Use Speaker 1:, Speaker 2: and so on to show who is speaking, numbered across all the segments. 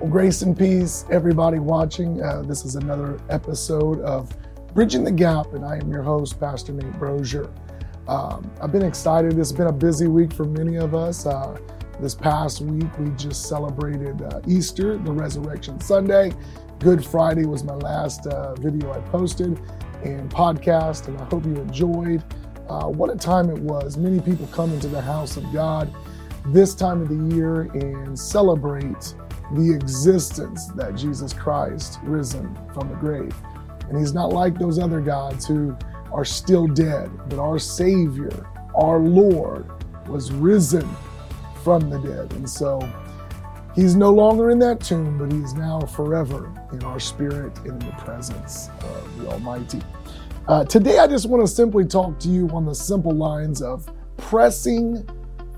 Speaker 1: Well, grace and peace, everybody watching. Uh, this is another episode of Bridging the Gap, and I am your host, Pastor Nate Brozier. Um, I've been excited. It's been a busy week for many of us. Uh, this past week, we just celebrated uh, Easter, the Resurrection Sunday. Good Friday was my last uh, video I posted and podcast, and I hope you enjoyed. Uh, what a time it was. Many people come into the house of God this time of the year and celebrate the existence that Jesus Christ risen from the grave. And he's not like those other gods who are still dead, but our Savior, our Lord, was risen from the dead. And so he's no longer in that tomb, but he's now forever in our spirit and in the presence of the Almighty. Uh, today, I just want to simply talk to you on the simple lines of pressing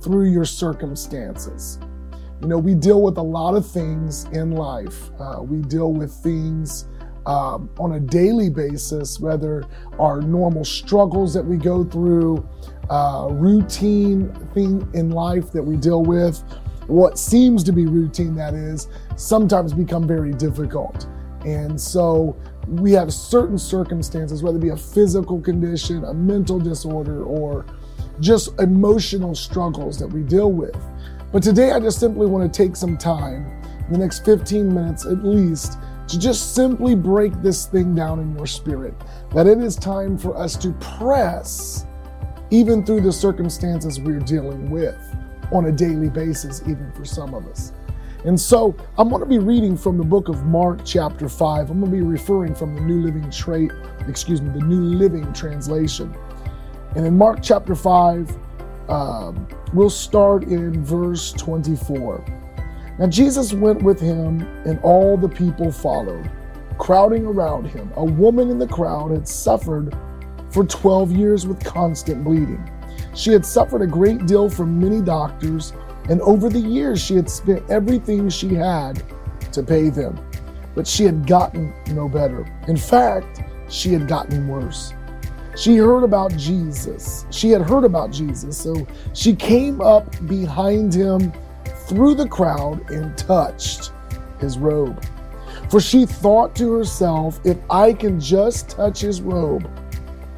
Speaker 1: through your circumstances. You know, we deal with a lot of things in life. Uh, we deal with things um, on a daily basis, whether our normal struggles that we go through, uh, routine thing in life that we deal with, what seems to be routine, that is, sometimes become very difficult. And so we have certain circumstances, whether it be a physical condition, a mental disorder, or just emotional struggles that we deal with. But today I just simply want to take some time, the next 15 minutes at least, to just simply break this thing down in your spirit. That it is time for us to press even through the circumstances we're dealing with on a daily basis, even for some of us. And so I'm going to be reading from the book of Mark, chapter 5. I'm going to be referring from the New Living Trait, excuse me, the New Living Translation. And in Mark chapter 5, um, we'll start in verse 24. Now Jesus went with him, and all the people followed, crowding around him. A woman in the crowd had suffered for 12 years with constant bleeding. She had suffered a great deal from many doctors, and over the years she had spent everything she had to pay them. But she had gotten no better. In fact, she had gotten worse. She heard about Jesus. She had heard about Jesus, so she came up behind him through the crowd and touched his robe. For she thought to herself, if I can just touch his robe,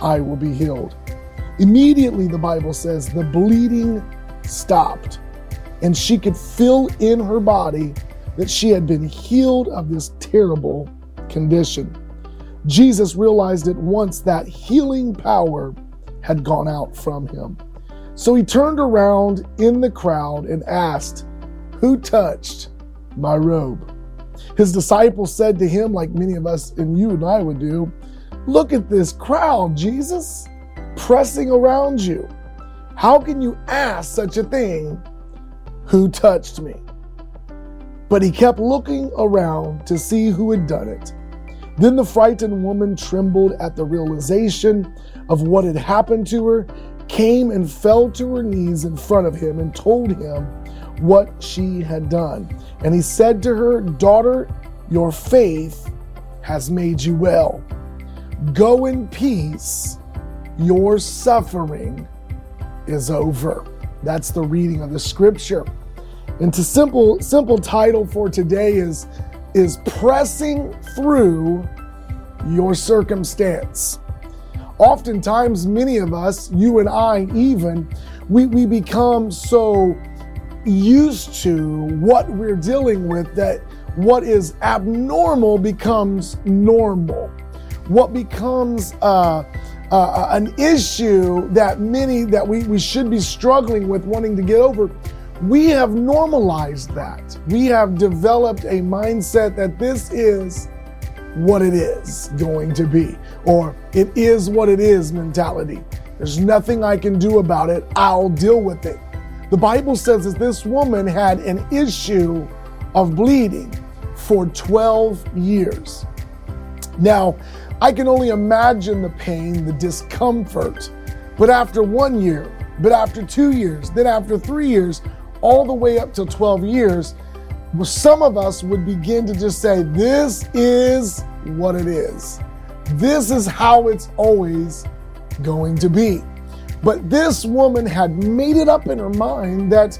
Speaker 1: I will be healed. Immediately, the Bible says, the bleeding stopped, and she could feel in her body that she had been healed of this terrible condition. Jesus realized at once that healing power had gone out from him. So he turned around in the crowd and asked, Who touched my robe? His disciples said to him, like many of us and you and I would do, Look at this crowd, Jesus, pressing around you. How can you ask such a thing? Who touched me? But he kept looking around to see who had done it. Then the frightened woman trembled at the realization of what had happened to her, came and fell to her knees in front of him and told him what she had done. And he said to her, Daughter, your faith has made you well. Go in peace. Your suffering is over. That's the reading of the scripture. And to simple simple title for today is is pressing through your circumstance. Oftentimes, many of us, you and I even, we, we become so used to what we're dealing with that what is abnormal becomes normal. What becomes uh, uh, an issue that many that we, we should be struggling with wanting to get over we have normalized that. We have developed a mindset that this is what it is going to be, or it is what it is mentality. There's nothing I can do about it. I'll deal with it. The Bible says that this woman had an issue of bleeding for 12 years. Now, I can only imagine the pain, the discomfort, but after one year, but after two years, then after three years, all the way up to 12 years, some of us would begin to just say, This is what it is. This is how it's always going to be. But this woman had made it up in her mind that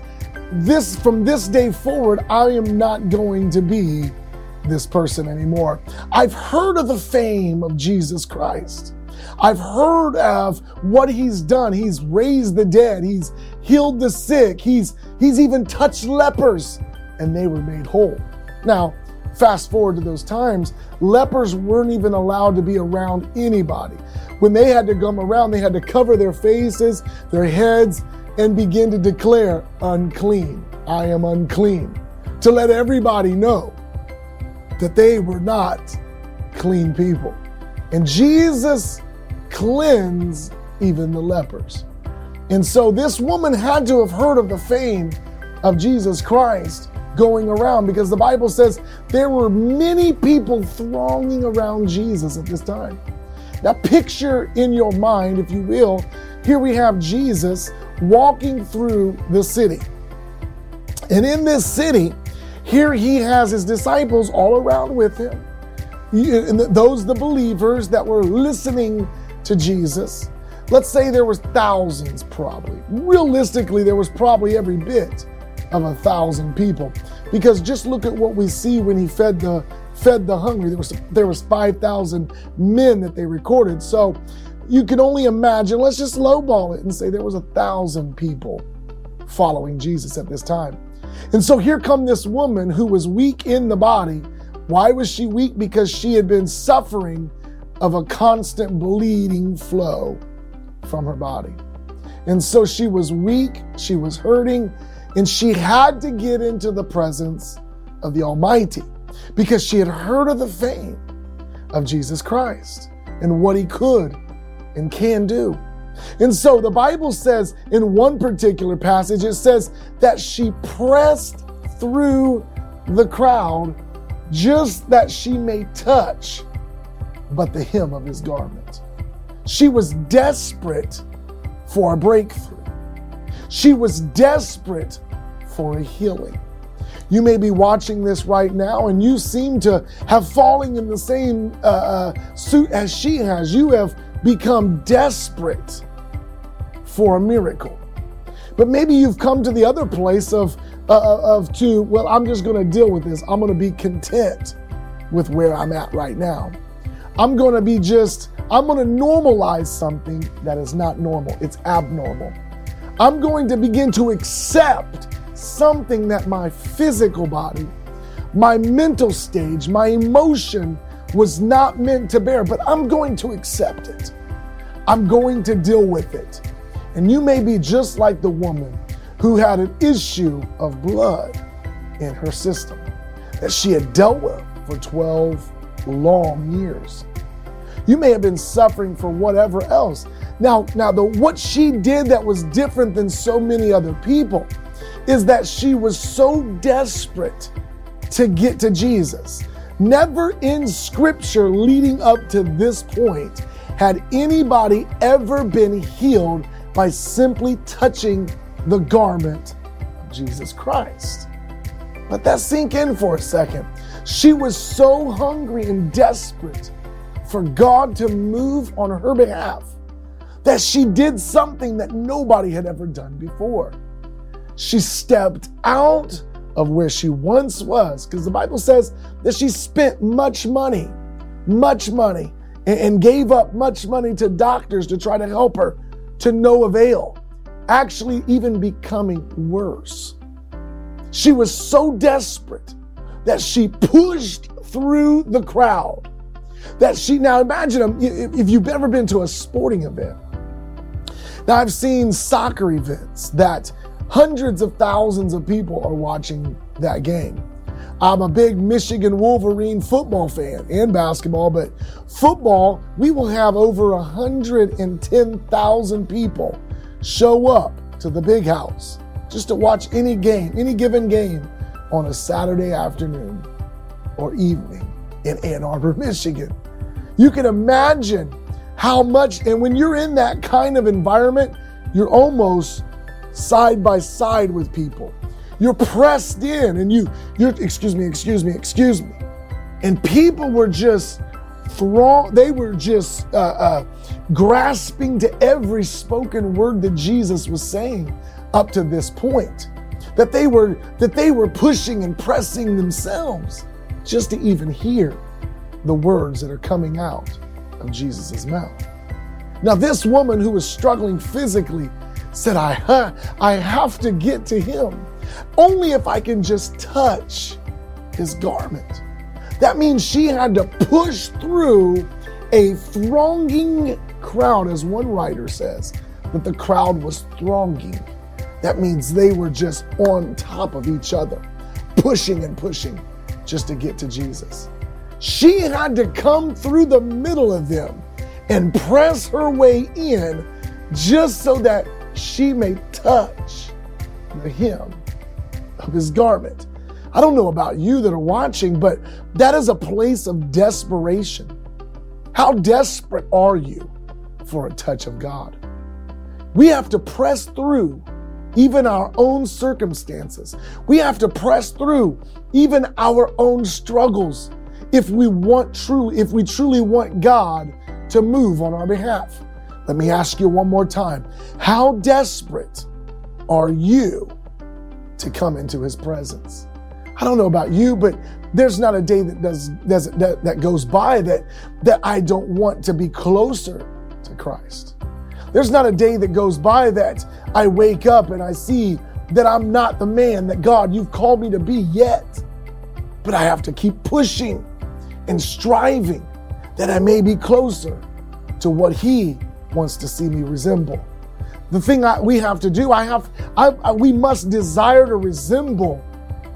Speaker 1: this from this day forward, I am not going to be this person anymore. I've heard of the fame of Jesus Christ. I've heard of what he's done. He's raised the dead. He's healed the sick. He's he's even touched lepers and they were made whole. Now, fast forward to those times, lepers weren't even allowed to be around anybody. When they had to come around, they had to cover their faces, their heads, and begin to declare, unclean. I am unclean. To let everybody know that they were not clean people. And Jesus cleansed even the lepers. And so this woman had to have heard of the fame of Jesus Christ going around because the Bible says there were many people thronging around Jesus at this time. Now, picture in your mind, if you will, here we have Jesus walking through the city. And in this city, here he has his disciples all around with him. Those the believers that were listening to Jesus. Let's say there was thousands probably. Realistically, there was probably every bit of a thousand people. Because just look at what we see when he fed the fed the hungry. There was there was 5,000 men that they recorded. So you can only imagine, let's just lowball it and say there was a thousand people following Jesus at this time. And so here come this woman who was weak in the body. Why was she weak? Because she had been suffering of a constant bleeding flow from her body. And so she was weak, she was hurting, and she had to get into the presence of the Almighty because she had heard of the fame of Jesus Christ and what he could and can do. And so the Bible says in one particular passage, it says that she pressed through the crowd just that she may touch but the hem of his garment. She was desperate for a breakthrough. She was desperate for a healing. You may be watching this right now and you seem to have fallen in the same uh, uh, suit as she has. You have become desperate for a miracle. But maybe you've come to the other place of, uh, uh of to, well, I'm just going to deal with this. I'm going to be content with where I'm at right now. I'm going to be just, I'm going to normalize something that is not normal. It's abnormal. I'm going to begin to accept something that my physical body, my mental stage, my emotion was not meant to bear, but I'm going to accept it. I'm going to deal with it. And you may be just like the woman who had an issue of blood in her system that she had dealt with for 12 long years. You may have been suffering for whatever else. Now, now the what she did that was different than so many other people is that she was so desperate to get to Jesus. Never in scripture leading up to this point had anybody ever been healed by simply touching the garment of Jesus Christ. Let that sink in for a second. She was so hungry and desperate for God to move on her behalf that she did something that nobody had ever done before. She stepped out of where she once was, because the Bible says that she spent much money, much money, and, gave up much money to doctors to try to help her to no avail, actually, even becoming worse. She was so desperate that she pushed through the crowd. That she, now imagine um, if you've ever been to a sporting event. Now, I've seen soccer events that hundreds of thousands of people are watching that game. I'm a big Michigan Wolverine football fan and basketball, but football, we will have over 110,000 people show up to the big house just to watch any game, any given game on a Saturday afternoon or evening in Ann Arbor, Michigan. You can imagine how much, and when you're in that kind of environment, you're almost side by side with people. You're pressed in and you, you're, excuse me, excuse me, excuse me. And people were just throng, they were just uh, uh, grasping to every spoken word that Jesus was saying up to this point. That they were that they were pushing and pressing themselves just to even hear the words that are coming out of Jesus' mouth. Now, this woman who was struggling physically said, I, huh, I have to get to him only if I can just touch his garment. That means she had to push through a thronging crowd, as one writer says, that the crowd was thronging. That means they were just on top of each other, pushing and pushing just to get to Jesus. She had to come through the middle of them and press her way in just so that she may touch the hem of his garment. I don't know about you that are watching, but that is a place of desperation. How desperate are you for a touch of God? We have to press through even our own circumstances. We have to press through even our own struggles if we want true, if we truly want God to move on our behalf. Let me ask you one more time. How desperate are you to come into his presence? I don't know about you, but there's not a day that does, does that, that goes by that that I don't want to be closer to Christ. There's not a day that goes by that I wake up and I see that I'm not the man that God you've called me to be yet. But I have to keep pushing and striving that I may be closer to what He wants to see me resemble. The thing I, we have to do, I have, I, I, we must desire to resemble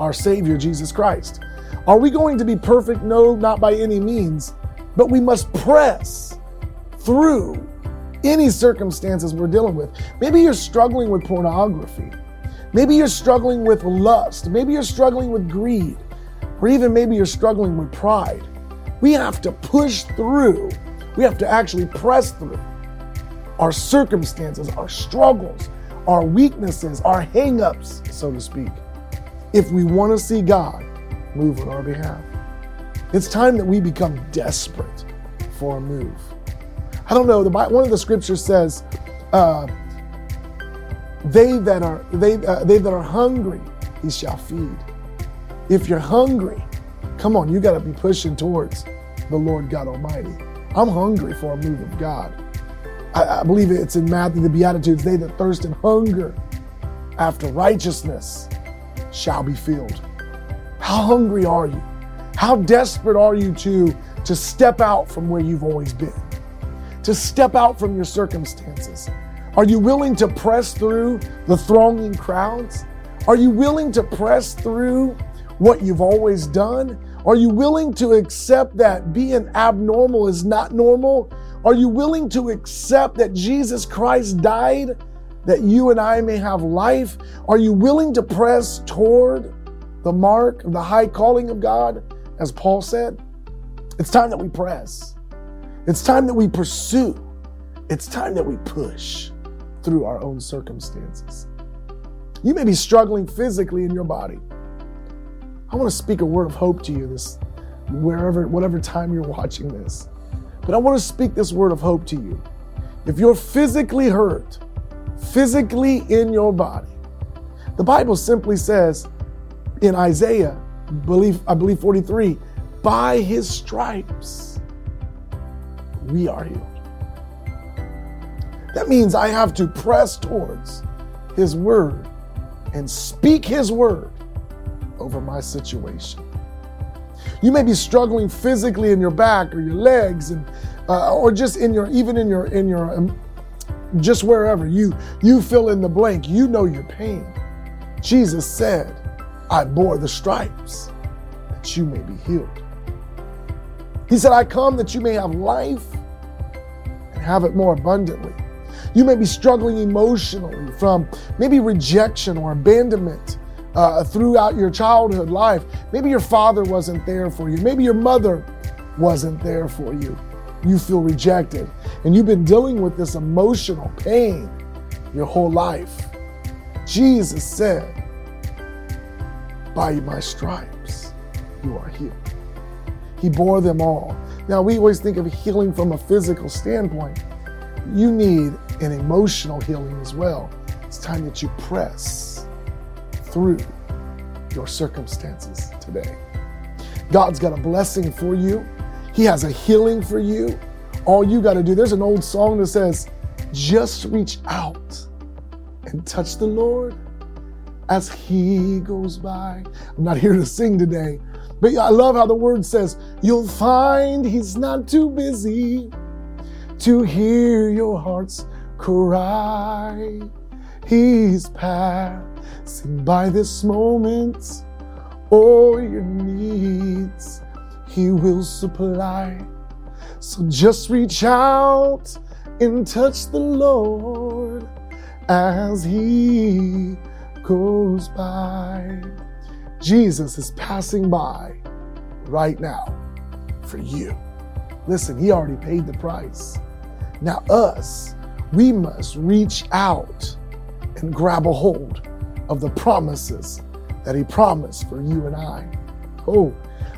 Speaker 1: our Savior Jesus Christ. Are we going to be perfect? No, not by any means. But we must press through any circumstances we're dealing with. Maybe you're struggling with pornography. Maybe you're struggling with lust. Maybe you're struggling with greed. Or even maybe you're struggling with pride. We have to push through. We have to actually press through our circumstances, our struggles, our weaknesses, our hangups, so to speak, if we want to see God move on our behalf. It's time that we become desperate for a move. I don't know. The, one of the scriptures says, uh, "They that are they uh, they that are hungry, he shall feed." If you're hungry, come on, you got to be pushing towards the Lord God Almighty. I'm hungry for a move of God. I, I believe it's in Matthew, the Beatitudes, they that thirst and hunger after righteousness shall be filled. How hungry are you? How desperate are you to, to step out from where you've always been? To step out from your circumstances? Are you willing to press through the thronging crowds? Are you willing to press through what you've always done? Are you willing to accept that being abnormal is not normal? Are you willing to accept that Jesus Christ died that you and I may have life? Are you willing to press toward the mark of the high calling of God, as Paul said? It's time that we press. It's time that we pursue. It's time that we push through our own circumstances. You may be struggling physically in your body. I want to speak a word of hope to you this wherever whatever time you're watching this. But I want to speak this word of hope to you. If you're physically hurt, physically in your body, the Bible simply says in Isaiah, believe I believe 43, by his stripes we are healed. That means I have to press towards his word and speak his word over my situation. You may be struggling physically in your back or your legs, and uh, or just in your even in your in your um, just wherever you you fill in the blank. You know your pain. Jesus said, "I bore the stripes that you may be healed." He said, "I come that you may have life and have it more abundantly." You may be struggling emotionally from maybe rejection or abandonment uh, throughout your childhood life. Maybe your father wasn't there for you. Maybe your mother wasn't there for you. You feel rejected. And you've been dealing with this emotional pain your whole life. Jesus said, By my stripes, you are healed. He bore them all. Now, we always think of healing from a physical standpoint. You need an emotional healing as well. It's time that you press through your circumstances today. God's got a blessing for you, He has a healing for you. All you got to do, there's an old song that says, just reach out and touch the Lord as He goes by. I'm not here to sing today, but I love how the word says, You'll find He's not too busy to hear your heart's cry. He's passing by this moment. All your needs He will supply. So just reach out and touch the Lord as He goes by. Jesus is passing by right now for you. Listen, He already paid the price. Now, us, we must reach out and grab a hold of the promises that He promised for you and I. Oh,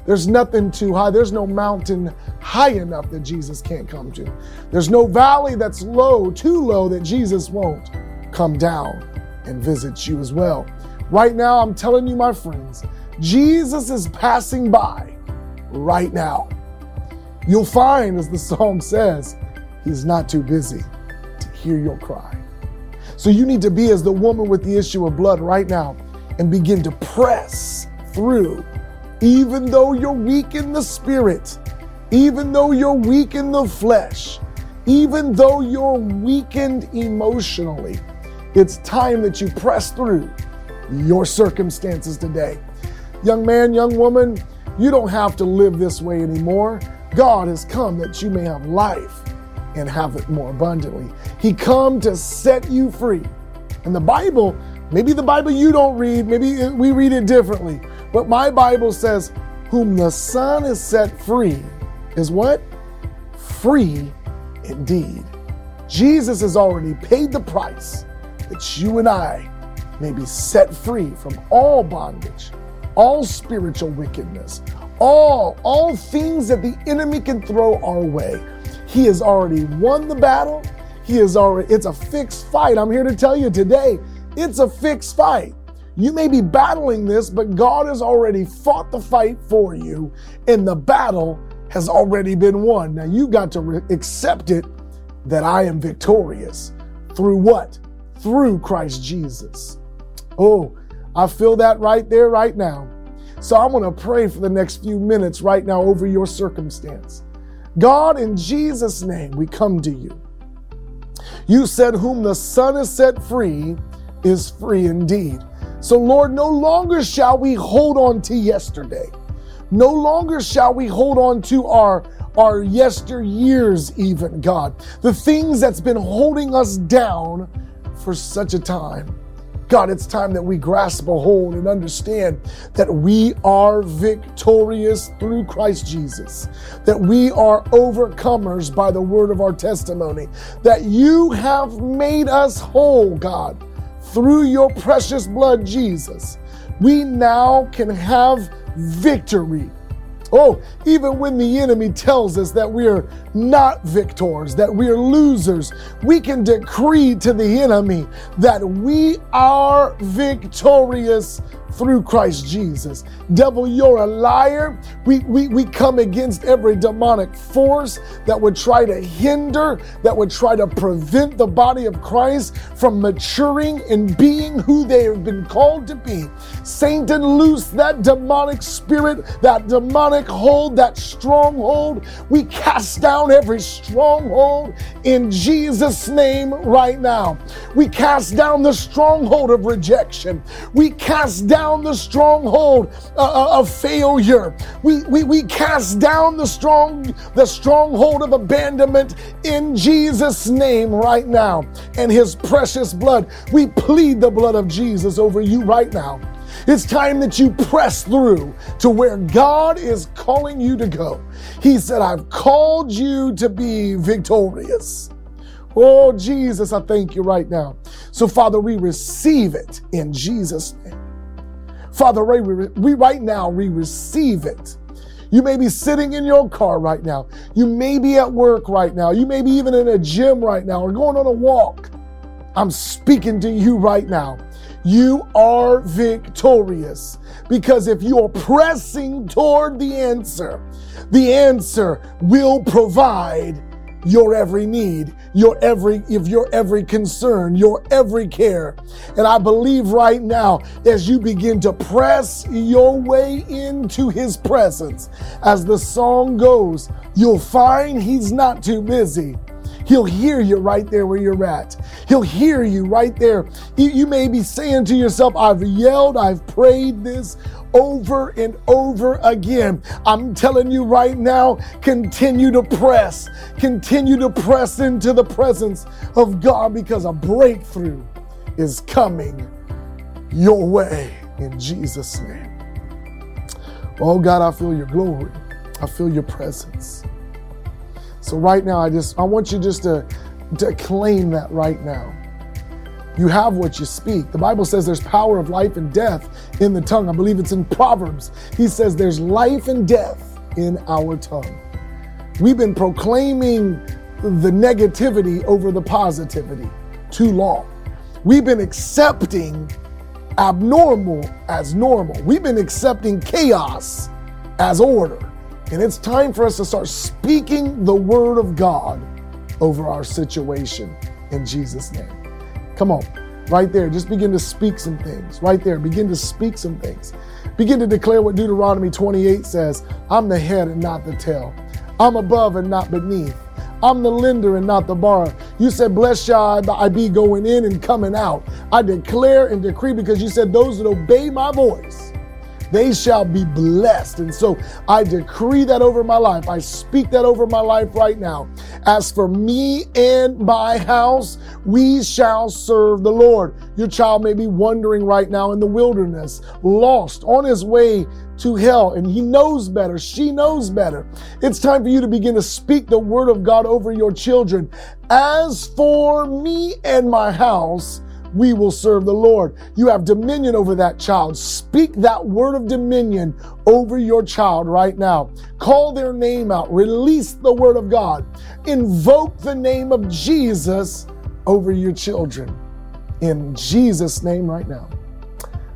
Speaker 1: there's nothing too high. There's no mountain high enough that Jesus can't come to. There's no valley that's low, too low that Jesus won't come down and visit you as well. Right now, I'm telling you, my friends, Jesus is passing by right now. You'll find, as the song says, He's not too busy to hear your cry. So you need to be as the woman with the issue of blood right now and begin to press through, even though you're weak in the spirit, even though you're weak in the flesh, even though you're weakened emotionally. It's time that you press through your circumstances today. Young man, young woman, you don't have to live this way anymore. God has come that you may have life and have it more abundantly. He come to set you free. And the Bible, maybe the Bible you don't read, maybe we read it differently, but my Bible says, whom the Son is set free is what? Free indeed. Jesus has already paid the price that you and I may be set free from all bondage, all spiritual wickedness, all all things that the enemy can throw our way. He has already won the battle. He is already, it's a fixed fight. I'm here to tell you today, it's a fixed fight. You may be battling this, but God has already fought the fight for you, and the battle has already been won. Now you got to re- accept it that I am victorious through what? Through Christ Jesus. Oh, I feel that right there, right now. So I'm going to pray for the next few minutes right now over your circumstance. God, in Jesus' name, we come to you. You said, Whom the Son has set free is free indeed. So, Lord, no longer shall we hold on to yesterday. No longer shall we hold on to our, our yesteryears, even, God. The things that's been holding us down for such a time. God, it's time that we grasp a hold and understand that we are victorious through Christ Jesus, that we are overcomers by the word of our testimony, that you have made us whole, God, through your precious blood, Jesus. We now can have victory Oh, even when the enemy tells us that we are not victors, that we are losers, we can decree to the enemy that we are victorious through Christ Jesus. Devil, you're a liar. We, we, we come against every demonic force that would try to hinder, that would try to prevent the body of Christ from maturing and being who they have been called to be. Satan, loose that demonic spirit, that demonic hold, that stronghold. We cast down every stronghold in Jesus' name right now. We cast down the stronghold of rejection. We cast down down the stronghold uh, uh, of failure. We, we, we cast down the strong the stronghold of abandonment in Jesus' name right now. And his precious blood. We plead the blood of Jesus over you right now. It's time that you press through to where God is calling you to go. He said, I've called you to be victorious. Oh, Jesus, I thank you right now. So, Father, we receive it in Jesus' name. Father, Ray, we, we right now, we receive it. You may be sitting in your car right now. You may be at work right now. You may be even in a gym right now or going on a walk. I'm speaking to you right now. You are victorious because if you are pressing toward the answer, the answer will provide your every need, your every, if your every concern, your every care. And I believe right now, as you begin to press your way into his presence, as the song goes, you'll find he's not too busy. He'll hear you right there where you're at. He'll hear you right there. You may be saying to yourself, I've yelled, I've prayed this over and over again. I'm telling you right now, continue to press, continue to press into the presence of God because a breakthrough is coming your way in Jesus' name. Oh God, I feel your glory. I feel your presence. So right now, I just I want you just to, to claim that right now. You have what you speak. The Bible says there's power of life and death in the tongue. I believe it's in Proverbs. He says there's life and death in our tongue. We've been proclaiming the negativity over the positivity too long. We've been accepting abnormal as normal. We've been accepting chaos as order. And it's time for us to start speaking the word of God over our situation in Jesus' name. Come on, right there. Just begin to speak some things. Right there. Begin to speak some things. Begin to declare what Deuteronomy 28 says I'm the head and not the tail. I'm above and not beneath. I'm the lender and not the borrower. You said, Blessed shall I be going in and coming out. I declare and decree because you said, Those that obey my voice they shall be blessed. And so I decree that over my life. I speak that over my life right now. As for me and my house, we shall serve the Lord. Your child may be wandering right now in the wilderness, lost on his way to hell, and he knows better. She knows better. It's time for you to begin to speak the word of God over your children. As for me and my house, we will serve the Lord. You have dominion over that child. Speak that word of dominion over your child right now. Call their name out. Release the word of God. Invoke the name of Jesus over your children. In Jesus' name right now.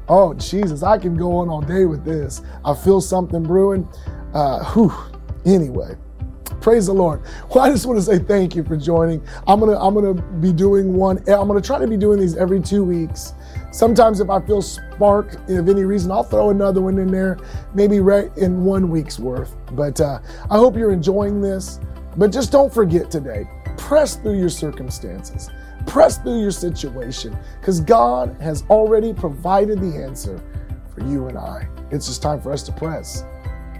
Speaker 1: Oh, Jesus, I can go on all day with this. I feel something brewing. Uh, whew. Anyway. Praise the Lord. Well, I just want to say thank you for joining. I'm gonna I'm gonna be doing one. I'm gonna try to be doing these every two weeks. Sometimes if I feel spark of any reason, I'll throw another one in there, maybe right in one week's worth. But uh, I hope you're enjoying this. But just don't forget today, press through your circumstances, press through your situation, because God has already provided the answer for you and I. It's just time for us to press.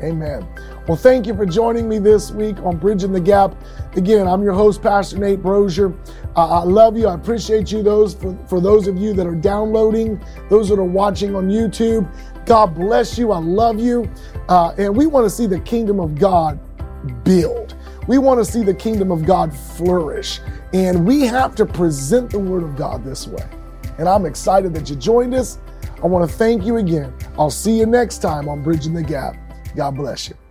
Speaker 1: Amen. Well, thank you for joining me this week on Bridging the Gap. Again, I'm your host, Pastor Nate Brozier. Uh, I love you. I appreciate you. Those for, for those of you that are downloading, those that are watching on YouTube. God bless you. I love you. Uh, and we want to see the kingdom of God build. We want to see the kingdom of God flourish. And we have to present the word of God this way. And I'm excited that you joined us. I want to thank you again. I'll see you next time on Bridging the Gap. God bless you.